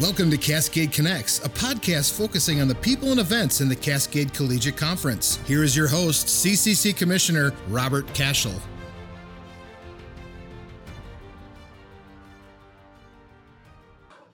Welcome to Cascade Connects, a podcast focusing on the people and events in the Cascade Collegiate Conference. Here is your host, CCC Commissioner Robert Cashell.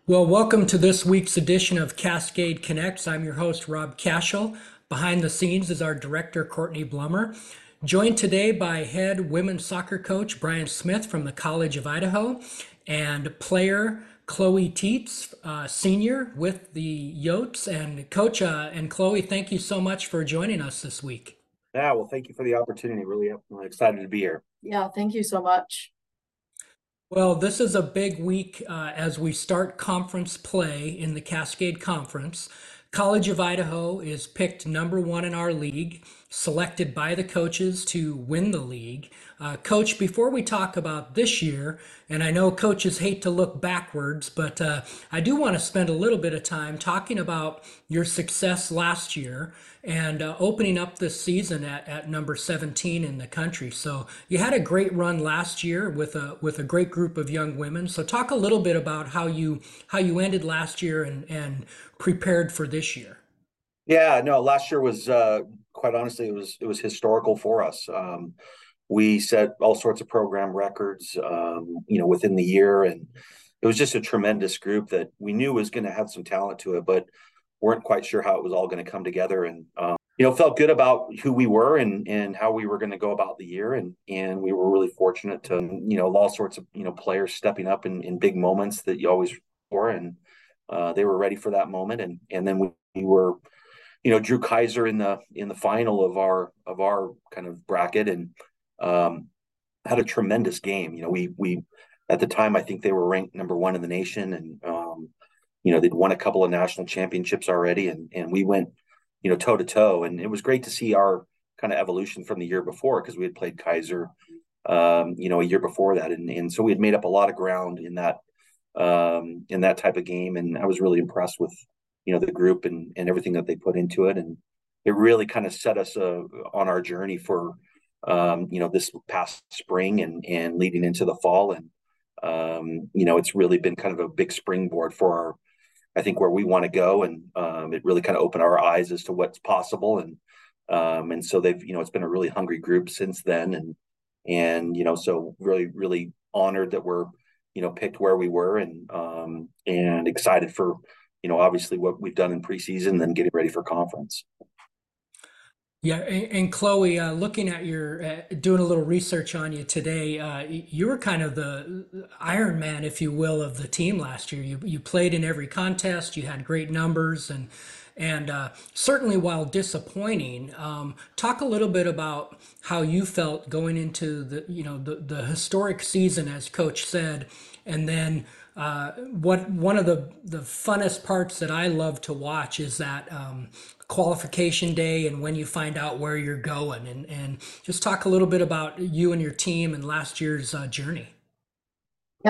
Well, welcome to this week's edition of Cascade Connects. I'm your host, Rob Cashell. Behind the scenes is our director, Courtney Blummer. Joined today by head women's soccer coach Brian Smith from the College of Idaho and player Chloe Teets, uh, senior with the Yotes. And Coach uh, and Chloe, thank you so much for joining us this week. Yeah, well, thank you for the opportunity. Really I'm excited to be here. Yeah, thank you so much. Well, this is a big week uh, as we start conference play in the Cascade Conference. College of Idaho is picked number one in our league, selected by the coaches to win the league. Uh, Coach, before we talk about this year, and I know coaches hate to look backwards, but uh, I do want to spend a little bit of time talking about your success last year and uh, opening up this season at, at number 17 in the country. So you had a great run last year with a with a great group of young women. So talk a little bit about how you how you ended last year and and prepared for this year. Yeah, no, last year was uh, quite honestly it was it was historical for us. Um, we set all sorts of program records, um, you know, within the year, and it was just a tremendous group that we knew was going to have some talent to it, but weren't quite sure how it was all going to come together. And um, you know, felt good about who we were and and how we were going to go about the year, and and we were really fortunate to you know all sorts of you know players stepping up in, in big moments that you always for, and uh, they were ready for that moment, and and then we, we were you know Drew Keiser in the in the final of our of our kind of bracket and um, had a tremendous game. You know, we we at the time I think they were ranked number one in the nation, and um, you know they'd won a couple of national championships already, and and we went you know toe to toe, and it was great to see our kind of evolution from the year before because we had played Keiser, um, you know, a year before that, and and so we had made up a lot of ground in that um, in that type of game, and I was really impressed with you know the group and and everything that they put into it, and it really kind of set us uh, on our journey for um, you know, this past spring and and leading into the fall. And um, you know, it's really been kind of a big springboard for our, I think, where we want to go. And um, it really kind of opened our eyes as to what's possible. And um, and so they've, you know, it's been a really hungry group since then. And and you know, so really, really honored that we're, you know, picked where we were and um, and excited for, you know, obviously what we've done in preseason, and then getting ready for conference. Yeah, and, and Chloe, uh, looking at your uh, doing a little research on you today, uh, you were kind of the Iron Man, if you will, of the team last year. You you played in every contest, you had great numbers, and and uh, certainly while disappointing, um, talk a little bit about how you felt going into the you know the the historic season, as Coach said, and then. Uh, what one of the the funnest parts that I love to watch is that um, qualification day and when you find out where you're going and, and just talk a little bit about you and your team and last year's uh, journey.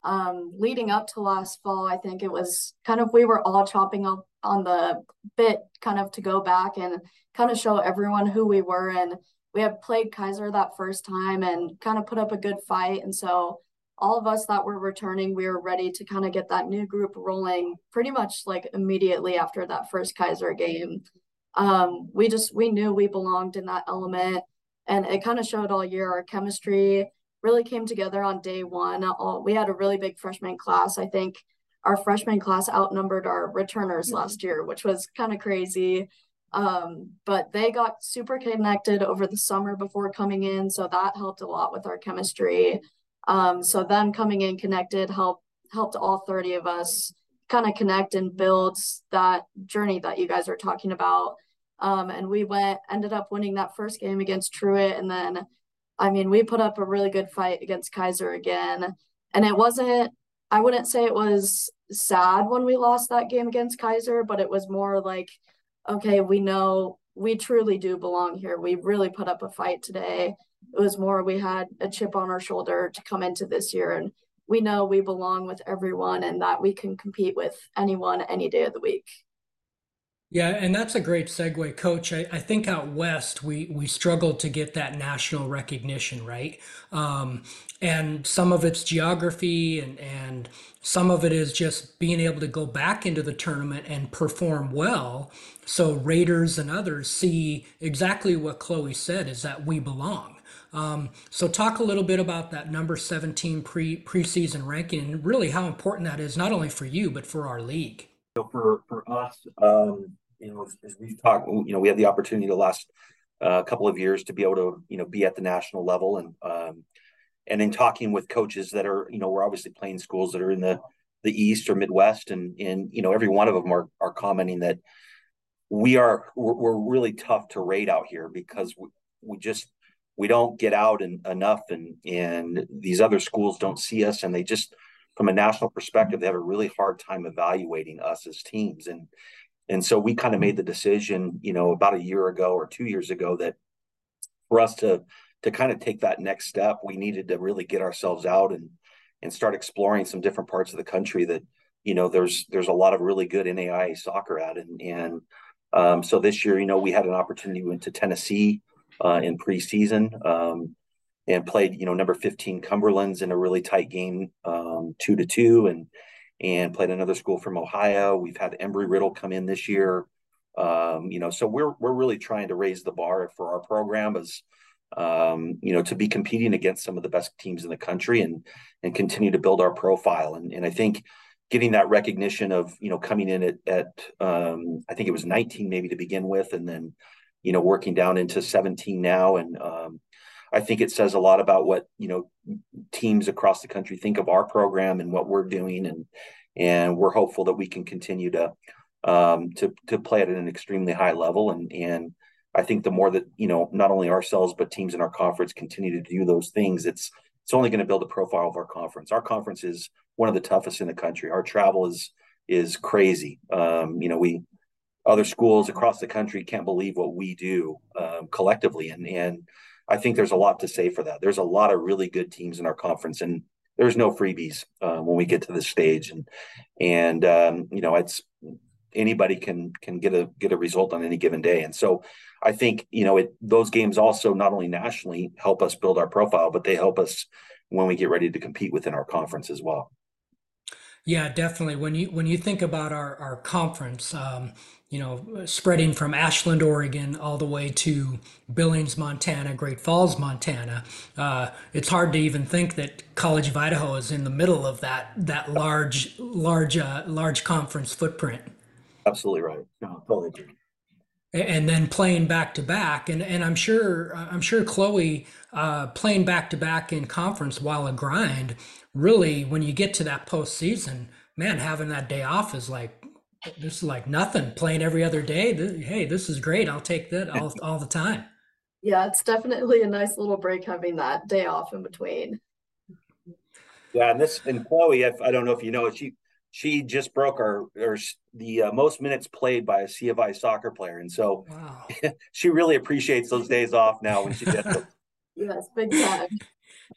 Um, leading up to last fall i think it was kind of we were all chopping up on the bit kind of to go back and kind of show everyone who we were. And we had played Keiser that first time and kind of put up a good fight. And so all of us that were returning we were ready to kind of get that new group rolling pretty much like immediately after that first Keiser game. Um, we just we knew we belonged in that element and it kind of showed all year. Our chemistry really came together on day one. All, we had a really big freshman class. I think our freshman class outnumbered our returners mm-hmm. last year which was kind of crazy. Um, but they got super connected over the summer before coming in so that helped a lot with our chemistry um, so them coming in connected helped helped all 30 of us kind of connect and build that journey that you guys are talking about um, and we went, ended up winning that first game against Truett, And then, I mean, we put up a really good fight against Keiser again. And it wasn't, I wouldn't say it was sad when we lost that game against Keiser, but it was more like, okay, we know we truly do belong here. We really put up a fight today. It was more we had a chip on our shoulder to come into this year and we know we belong with everyone and that we can compete with anyone any day of the week. Yeah, and that's a great segue, Coach. I, I think out west we we struggled to get that national recognition, right? Um, and some of it's geography, and and some of it is just being able to go back into the tournament and perform well, so Raiders and others see exactly what Chloe said is that we belong. Um, so talk a little bit about that number 17 pre preseason ranking and really how important that is not only for you but for our league. So for for us, um, you know, as, as we've talked, you know, we had the opportunity the last uh, couple of years to be able to, you know, be at the national level, and um, and in talking with coaches that are, you know, we're obviously playing schools that are in the the East or Midwest, and and you know, every one of them are are commenting that we are we're, we're really tough to rate out here because we, we just we don't get out and, enough, and and these other schools don't see us, and they just from a national perspective, they have a really hard time evaluating us as teams. And and so we kind of made the decision, you know, about a year ago or two years ago that for us to to kind of take that next step, we needed to really get ourselves out and and start exploring some different parts of the country that, you know, there's there's a lot of really good NAIA soccer at. And and um, so this year, you know, we had an opportunity, we went to Tennessee uh, in preseason. Um, and played, you know, number 15 Cumberland's in a really tight game, um, two to two, and and played another school from Ohio. We've had Embry Riddle come in this year. Um, you know, so we're we're really trying to raise the bar for our program as um, you know, to be competing against some of the best teams in the country and and continue to build our profile. And and I think getting that recognition of you know coming in at at um, I think it was 19 maybe to begin with, and then you know working down into 17 now and um, I think it says a lot about what you know teams across the country think of our program and what we're doing, and and we're hopeful that we can continue to um, to to play at an extremely high level. And and I think the more that you know, not only ourselves but teams in our conference continue to do those things, it's it's only going to build a profile of our conference. Our conference is one of the toughest in the country. Our travel is is crazy. Um, you know, we other schools across the country can't believe what we do um, collectively, and and I think there's a lot to say for that. There's a lot of really good teams in our conference, and there's no freebies uh, when we get to this stage. And and um, you know, it's anybody can can get a get a result on any given day. And so, I think you know, it those games also not only nationally help us build our profile, but they help us when we get ready to compete within our conference as well. Yeah, definitely. When you when you think about our our conference, um, you know, spreading from Ashland, Oregon, all the way to Billings, Montana, Great Falls, Montana. Uh, it's hard to even think that College of Idaho is in the middle of that that large, large, uh, large conference footprint. Absolutely right. No, totally agree. And then playing back to back, and and I'm sure I'm sure Chloe uh, playing back to back in conference while a grind. Really, when you get to that postseason, man, having that day off is like this is like nothing. Playing every other day. hey, this is great. I'll take that all, all the time. Yeah, it's definitely a nice little break having that day off in between. Yeah, and this and Chloe, if, I don't know if you know, she she just broke our or the uh, most minutes played by a C of I soccer player, and so wow. she really appreciates those days off now when she gets them. yes, big time.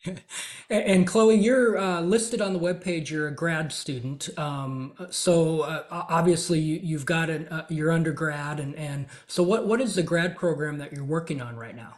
And Chloe, you're uh, listed on the webpage. You're a grad student, um, so uh, obviously you, have got an, uh, your undergrad, and and so what what is the grad program that you're working on right now?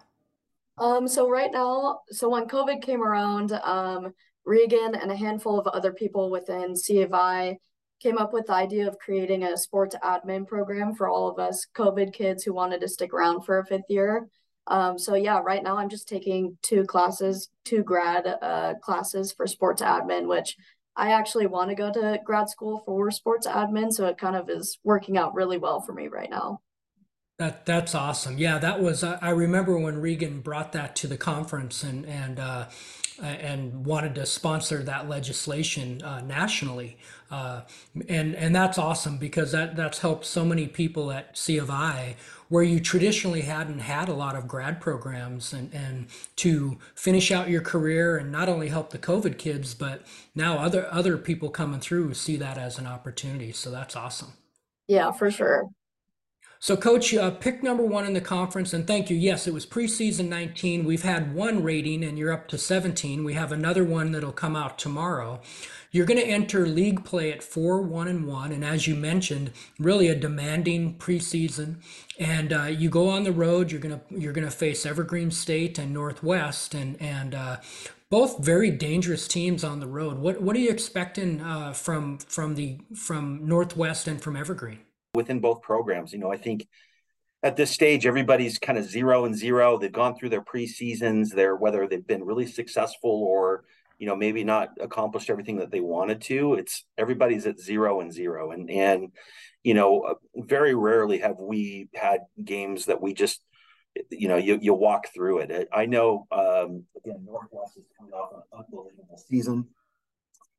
Um, so right now, so when COVID came around, um, Regan and a handful of other people within C of I came up with the idea of creating a sports admin program for all of us COVID kids who wanted to stick around for a fifth year. Um, so yeah, right now I'm just taking two classes, two grad uh, classes for sports admin, which I actually want to go to grad school for sports admin. So it kind of is working out really well for me right now. That that's awesome. Yeah, that was. I remember when Regan brought that to the conference and and uh, and wanted to sponsor that legislation uh, nationally, uh, and and that's awesome because that that's helped so many people at C of I where you traditionally hadn't had a lot of grad programs and, and to finish out your career and not only help the COVID kids, but now other other people coming through see that as an opportunity. So that's awesome. Yeah, for sure. So, Coach, uh, pick number one in the conference, and thank you. Yes, it was preseason 19. We've had one rating, and you're up to 17. We have another one that'll come out tomorrow. You're going to enter league play at four, one, and one, and as you mentioned, really a demanding preseason. And uh, you go on the road. You're gonna you're gonna face Evergreen State and Northwest, and and uh, both very dangerous teams on the road. What what are you expecting uh, from from the from Northwest and from Evergreen? Within both programs. You know, I think at this stage, everybody's kind of zero and zero. They've gone through their preseasons. They're whether they've been really successful or you know maybe not accomplished everything that they wanted to. It's everybody's at zero and zero, and and you know uh, very rarely have we had games that we just you know you you walk through it. I know um, again Northwest is coming off an unbelievable season,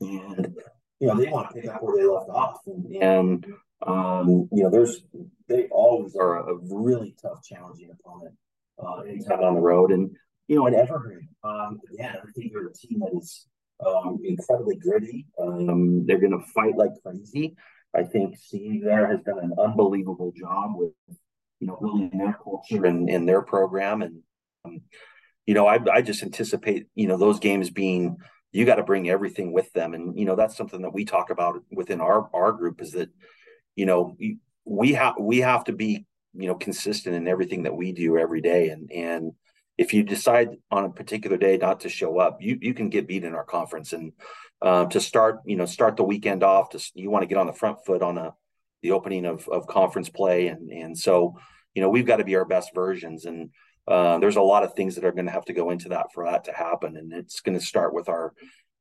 and you know they want to pick up where they left off, and, and um, you know, there's they always are a really tough, challenging opponent uh, anytime on the road. And you know, in Evergreen, um, again, I think they're a team that is um, incredibly gritty. Um, they're going to fight like crazy. I think Steve there has done an unbelievable job with you know building their culture and, and their program. And um, you know, I I just anticipate you know those games being you got to bring everything with them. And you know, that's something that we talk about within our our group is that you know we have we have to be you know consistent in everything that we do every day. And and if you decide on a particular day not to show up you you can get beat in our conference. And uh, to start you know start the weekend off to you want to get on the front foot on a the opening of of conference play. And and so you know we've got to be our best versions. And uh, there's a lot of things that are going to have to go into that for that to happen. And it's going to start with our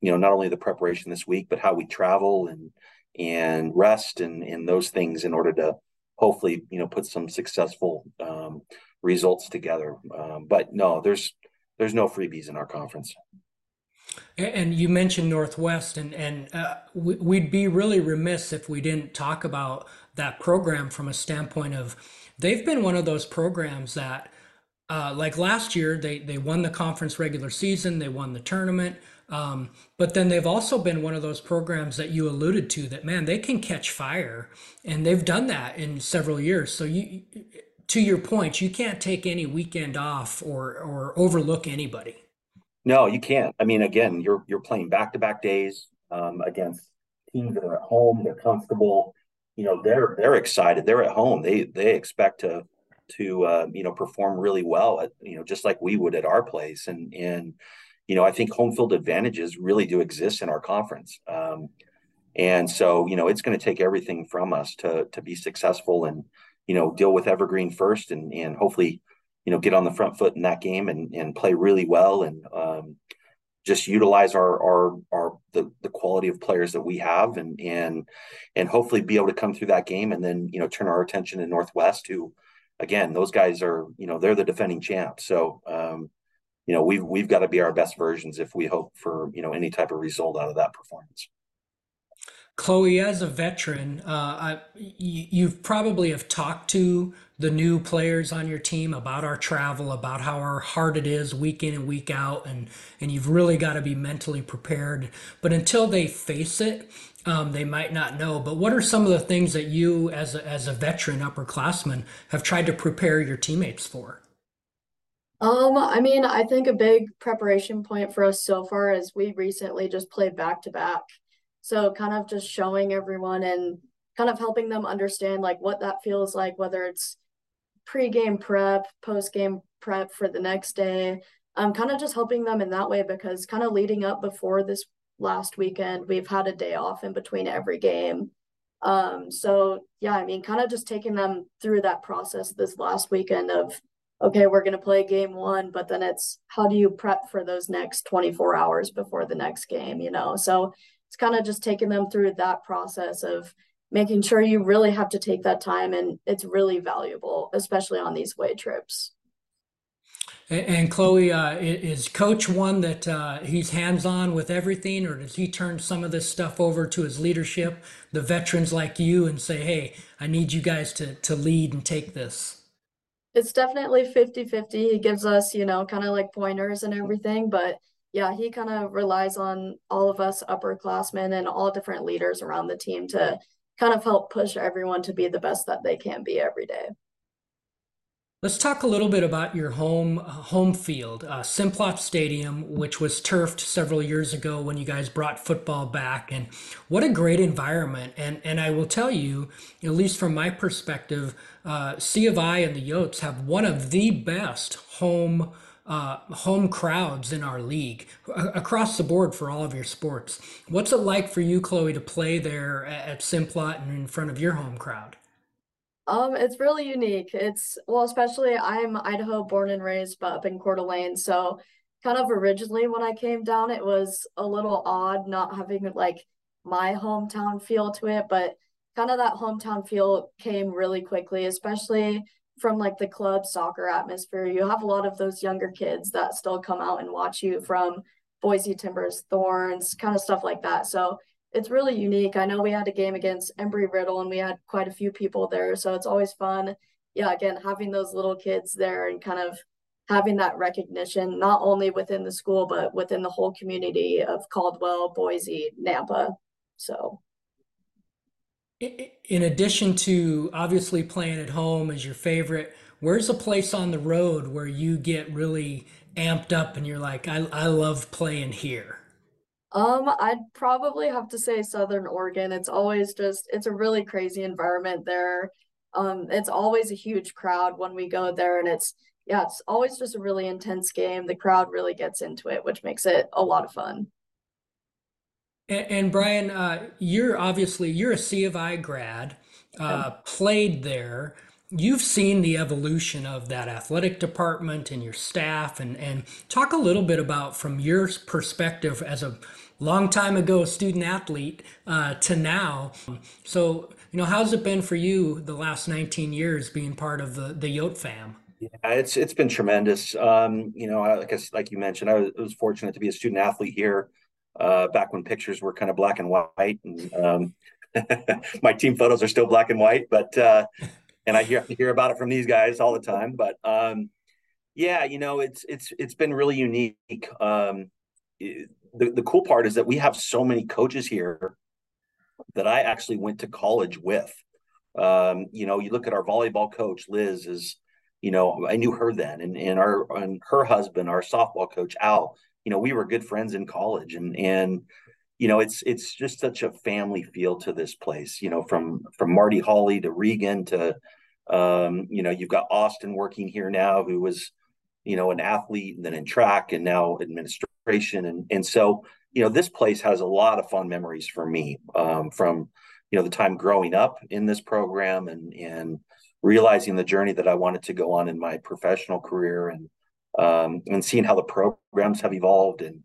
you know not only the preparation this week but how we travel and and rest and and those things in order to hopefully you know put some successful um, results together. Um, but no, there's there's no freebies in our conference. And you mentioned Northwest, and and uh, we'd be really remiss if we didn't talk about that program from a standpoint of they've been one of those programs that, uh, like last year, they they won the conference regular season, they won the tournament. Um, but then they've also been one of those programs that you alluded to that man they can catch fire, and they've done that in several years. So you, to your point, you can't take any weekend off or or overlook anybody. No, you can't. I mean, again, you're you're playing back to back days um, against teams that are at home. They're comfortable. You know, they're they're excited. They're at home. They they expect to to uh, you know perform really well at you know just like we would at our place and and you know, I think home field advantages really do exist in our conference. Um, and so, you know, it's going to take everything from us to to be successful and, you know, deal with Evergreen first and and hopefully, you know, get on the front foot in that game and and play really well and um, just utilize our our our the the quality of players that we have and and and hopefully be able to come through that game and then you know turn our attention to Northwest who again those guys are you know they're the defending champs so um, you know we've we've got to be our best versions if we hope for you know any type of result out of that performance. Chloe, as a veteran, uh, I, you, have probably have talked to the new players on your team about our travel, about how hard it is week in and week out, and and you've really got to be mentally prepared. But until they face it, um, they might not know. But what are some of the things that you, as a, as a veteran upperclassman, have tried to prepare your teammates for? Um, I mean, I think a big preparation point for us so far is we recently just played back to back. So kind of just showing everyone and kind of helping them understand like what that feels like, whether it's pre-game prep, post-game prep for the next day. Um, kind of just helping them in that way because kind of leading up before this last weekend, we've had a day off in between every game. Um, so yeah, I mean, kind of just taking them through that process this last weekend of okay, we're going to play game one, but then it's how do you prep for those next 24 hours before the next game, you know? So it's kind of just taking them through that process of making sure you really have to take that time and it's really valuable, especially on these way trips. And, Chloe, uh, is Coach one that uh, he's hands on with everything, or does he turn some of this stuff over to his leadership, the veterans like you, and say, hey, I need you guys to, to lead and take this? It's definitely 50 50. He gives us, you know, kind of like pointers and everything. But yeah, he kind of relies on all of us upperclassmen and all different leaders around the team to kind of help push everyone to be the best that they can be every day. Let's talk a little bit about your home uh, home field, uh, Simplot Stadium, which was turfed several years ago when you guys brought football back, and what a great environment! And and I will tell you, at least from my perspective, uh, C of I and the Yotes have one of the best home uh, home crowds in our league across the board for all of your sports. What's it like for you, Chloe, to play there at Simplot and in front of your home crowd? Um, it's really unique. It's well, especially I'm Idaho born and raised, but up in Coeur d'Alene. So kind of originally when I came down, it was a little odd not having like my hometown feel to it, but kind of that hometown feel came really quickly, especially from like the club soccer atmosphere. You have a lot of those younger kids that still come out and watch you from Boise Timbers, Thorns, kind of stuff like that. So it's really unique. I know we had a game against Embry Riddle and we had quite a few people there. So it's always fun. Yeah, again, having those little kids there and kind of having that recognition, not only within the school, but within the whole community of Caldwell, Boise, Nampa. So in addition to obviously playing at home as your favorite, where's a place on the road where you get really amped up and you're like, I, I love playing here? Um, I'd probably have to say Southern Oregon. It's always just it's a really crazy environment there. Um, it's always a huge crowd when we go there, and it's yeah, it's always just a really intense game. The crowd really gets into it, which makes it a lot of fun. And, and Brian, uh, you're obviously you're a C of I grad, uh, played there you've seen the evolution of that athletic department and your staff and and talk a little bit about from your perspective as a long time ago student athlete uh, to now so you know how's it been for you the last 19 years being part of the the Yote fam yeah, it's it's been tremendous. Um, you know, like I, guess like you mentioned, I was, I was, fortunate to be a student athlete here uh, back when pictures were kind of black and white, and um, my team photos are still black and white. But uh, and I hear hear about it from these guys all the time. But um, yeah, you know, it's it's it's been really unique. Um, the the cool part is that we have so many coaches here that I actually went to college with. Um, you know, you look at our volleyball coach Liz is, you know, I knew her then, and and our and her husband, our softball coach Al. You know, we were good friends in college, and and you know it's it's just such a family feel to this place you know from from marty holly to regan to um, you know you've got austin working here now who was you know an athlete and then in track and now administration. And and so you know this place has a lot of fun memories for me um, from you know the time growing up in this program and and realizing the journey that i wanted to go on in my professional career and um, and seeing how the programs have evolved and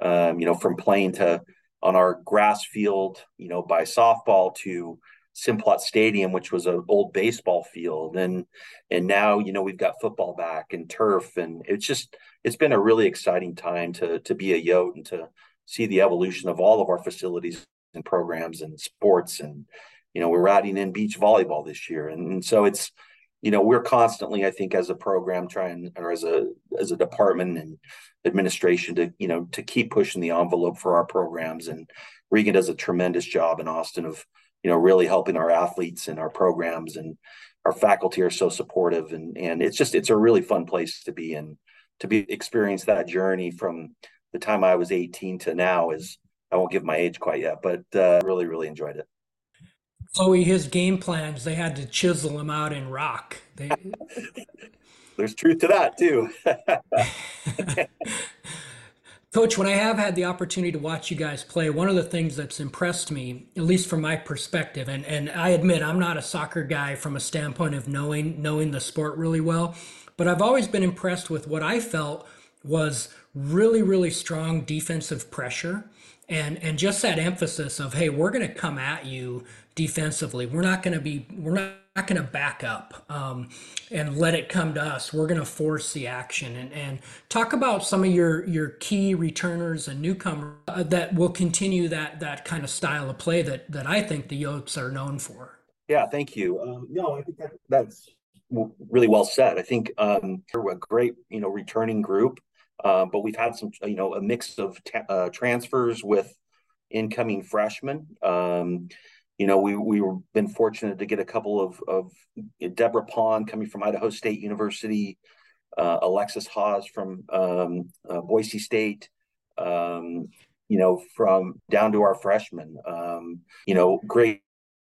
um, you know from playing to on our grass field, you know, by softball to Simplot Stadium, which was an old baseball field, and and now you know we've got football back and turf, and it's just it's been a really exciting time to to be a Yote and to see the evolution of all of our facilities and programs and sports, and you know we're adding in beach volleyball this year, and, and so it's you know we're constantly, I think, as a program trying or as a as a department and administration to you know to keep pushing the envelope for our programs. And regan does a tremendous job in austin of you know really helping our athletes and our programs and our faculty are so supportive. And and it's just it's a really fun place to be and to be experience that journey from the time i was 18 to now is i won't give my age quite yet but uh, really really enjoyed it chloe his game plans they had to chisel him out in rock they there's truth to that too. Coach, when I have had the opportunity to watch you guys play, one of the things that's impressed me, at least from my perspective, and, and I admit I'm not a soccer guy from a standpoint of knowing knowing the sport really well, but I've always been impressed with what I felt was really, really strong defensive pressure and and just that emphasis of hey, we're gonna come at you defensively. We're not gonna be we're not not going to back up um, and let it come to us. We're going to force the action and, and talk about some of your your key returners and newcomers uh, that will continue that that kind of style of play that that I think the Yotes are known for. Yeah, thank you. Um, no, I think that, that's really well said. I think um, we're a great you know returning group, uh, but we've had some you know a mix of uh, transfers with incoming freshmen. Um, you know, we we have been fortunate to get a couple of of Deborah Pond coming from Idaho State University, uh, Alexis Haas from um, uh, Boise State, um, you know, from down to our freshmen. Um, you know, great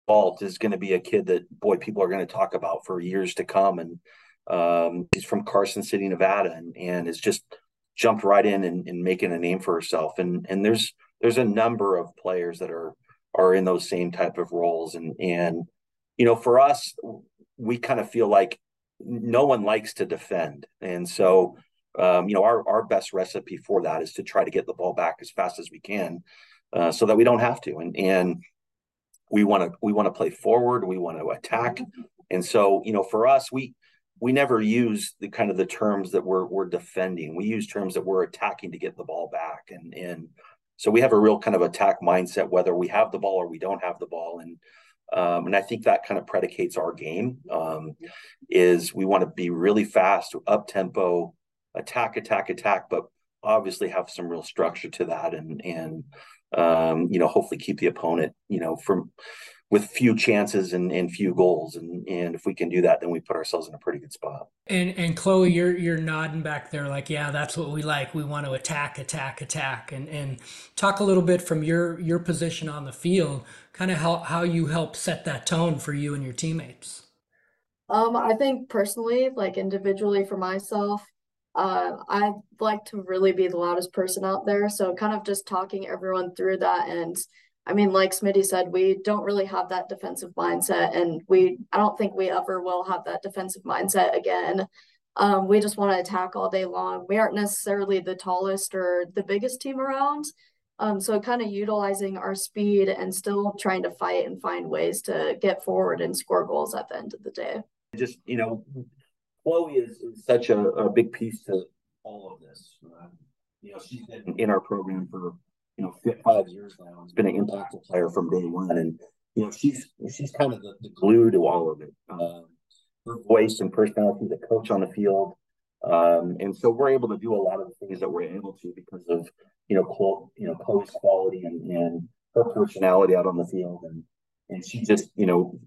Walt is going to be a kid that boy people are going to talk about for years to come, and um, she's from Carson City, Nevada, and and has just jumped right in and, and making a name for herself. And and there's there's a number of players that are are in those same type of roles, and and you know, for us, we kind of feel like no one likes to defend, and so um, you know, our our best recipe for that is to try to get the ball back as fast as we can, uh, so that we don't have to. And and we want to we want to play forward, we want to attack, and so you know, for us, we we never use the kind of the terms that we're we're defending. We use terms that we're attacking to get the ball back, and and so we have a real kind of attack mindset, whether we have the ball or we don't have the ball, and um, and I think that kind of predicates our game. Um, is we want to be really fast, up tempo, attack, attack, attack, but obviously have some real structure to that, and and um, you know hopefully keep the opponent you know from with few chances and, and few goals and and if we can do that then we put ourselves in a pretty good spot and and chloe you're you're nodding back there like yeah that's what we like we want to attack attack attack and and talk a little bit from your your position on the field kind of how how you help set that tone for you and your teammates um i think personally like individually for myself uh, I like to really be the loudest person out there. So kind of just talking everyone through that. And I mean, like Smitty said, we don't really have that defensive mindset. And we, I don't think we ever will have that defensive mindset again. Um, we just want to attack all day long. We aren't necessarily the tallest or the biggest team around. Um, so kind of utilizing our speed and still trying to fight and find ways to get forward and score goals at the end of the day. Just, you know, Chloe is, is such a, a, big piece to all of this. Uh, you know, she's been in our program for you know five years now. Has been an impactful player from day one, and you know she's she's kind of the, the glue to all of it. Um, her voice and personality, the coach on the field, um, and so we're able to do a lot of the things that we're able to because of you know you know Chloe's quality and, and her personality out on the field, and and she just you know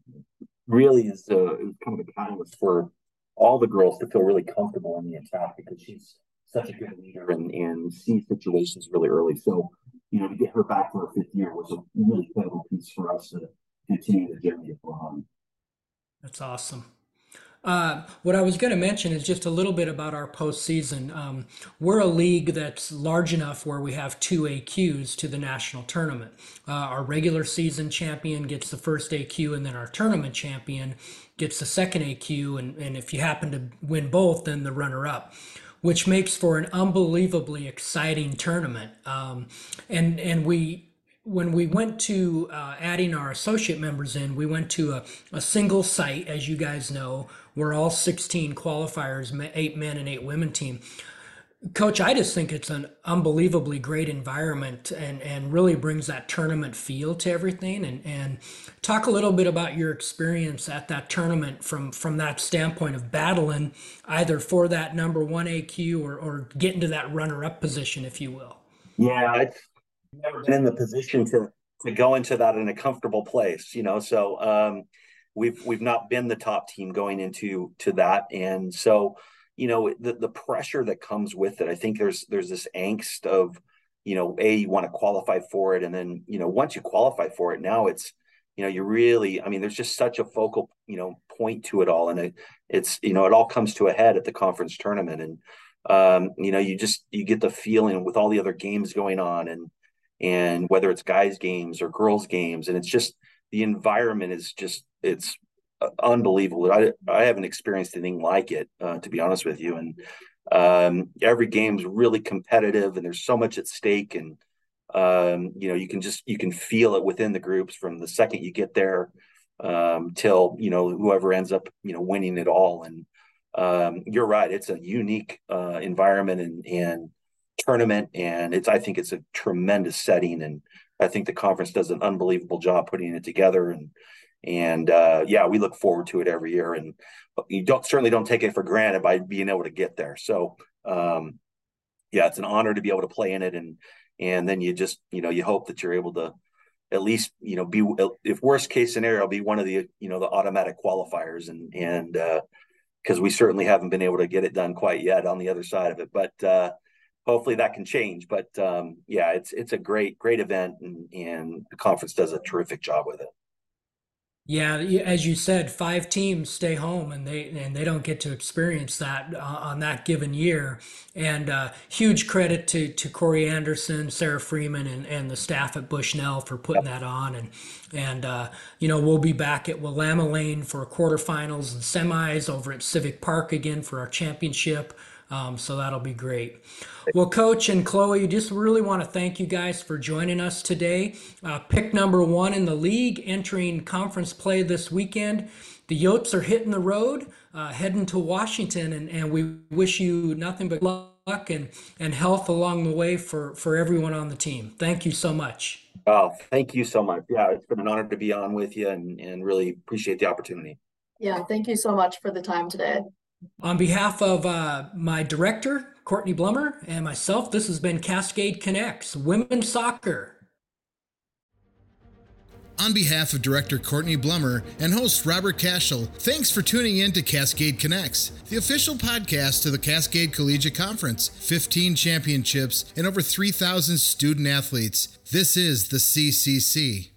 really is, uh, kind of a catalyst for all the girls to feel really comfortable in the attack because she's such a good leader and, and sees situations really early. So, you know, to get her back for her fifth year was a really pivotal piece for us to continue the journey of on. That's awesome. Uh, what I was going to mention is just a little bit about our postseason. Um, we're a league that's large enough where we have two AQs to the national tournament. Uh, our regular season champion gets the first AQ, and then our tournament champion gets the second AQ. And, and if you happen to win both, then the runner up which makes for an unbelievably exciting tournament. Um, and and we when we went to uh, adding our associate members in, we went to a, a single site, as you guys know. We're all 16 qualifiers, eight men and eight women team. Coach, I just think it's an unbelievably great environment and, and really brings that tournament feel to everything. And, and talk a little bit about your experience at that tournament from, from that standpoint of battling either for that number one AQ or, or getting to that runner up position, if you will. Yeah, I've never been in the position to to go into that in a comfortable place, you know. So um, we've we've not been the top team going into to that, and so you know the the pressure that comes with it. I think there's there's this angst of you know a you want to qualify for it, and then you know once you qualify for it, now it's you know you really I mean there's just such a focal you know point to it all, and it it's you know it all comes to a head at the conference tournament, and um, you know you just you get the feeling with all the other games going on and and whether it's guys games or girls games and it's just the environment is just it's unbelievable. I, I haven't experienced anything like it uh, to be honest with you. And um, every game's really competitive and there's so much at stake. And um, you know you can just you can feel it within the groups from the second you get there um, till you know whoever ends up you know winning it all. And um, you're right. It's a unique uh, environment and and tournament, and it's I think it's a tremendous setting, and I think the conference does an unbelievable job putting it together, and and uh, yeah, we look forward to it every year, and you don't certainly don't take it for granted by being able to get there. So um, yeah, it's an honor to be able to play in it, and and then you just you know you hope that you're able to at least you know be if worst case scenario be one of the you know the automatic qualifiers. And and because uh, we certainly haven't been able to get it done quite yet on the other side of it. But uh, hopefully that can change. But um, yeah it's it's a great great event. And and the conference does a terrific job with it yeah, as you said, five teams stay home and they and they don't get to experience that uh, on that given year. And uh, huge credit to to Corey Anderson, Sarah Freeman, and, and the staff at Bushnell for putting that on. And and uh, you know we'll be back at Willamalane for quarterfinals and semis over at Civic Park again for our championship. Um, so that'll be great. Well, Coach and Chloe, just really want to thank you guys for joining us today. Uh, pick number one in the league entering conference play this weekend. The Yotes are hitting the road, uh, heading to Washington, and, and we wish you nothing but luck and, and health along the way for, for everyone on the team. Thank you so much. Oh, thank you so much. Yeah, it's been an honor to be on with you and, and really appreciate the opportunity. Yeah, thank you so much for the time today. On behalf of uh, my director, Courtney Blummer, and myself, this has been Cascade Connects Women's Soccer. On behalf of Director Courtney Blummer and host Robert Cashell, thanks for tuning in to Cascade Connects, the official podcast to the Cascade Collegiate Conference. 15 championships and over 3,000 student athletes. This is the CCC.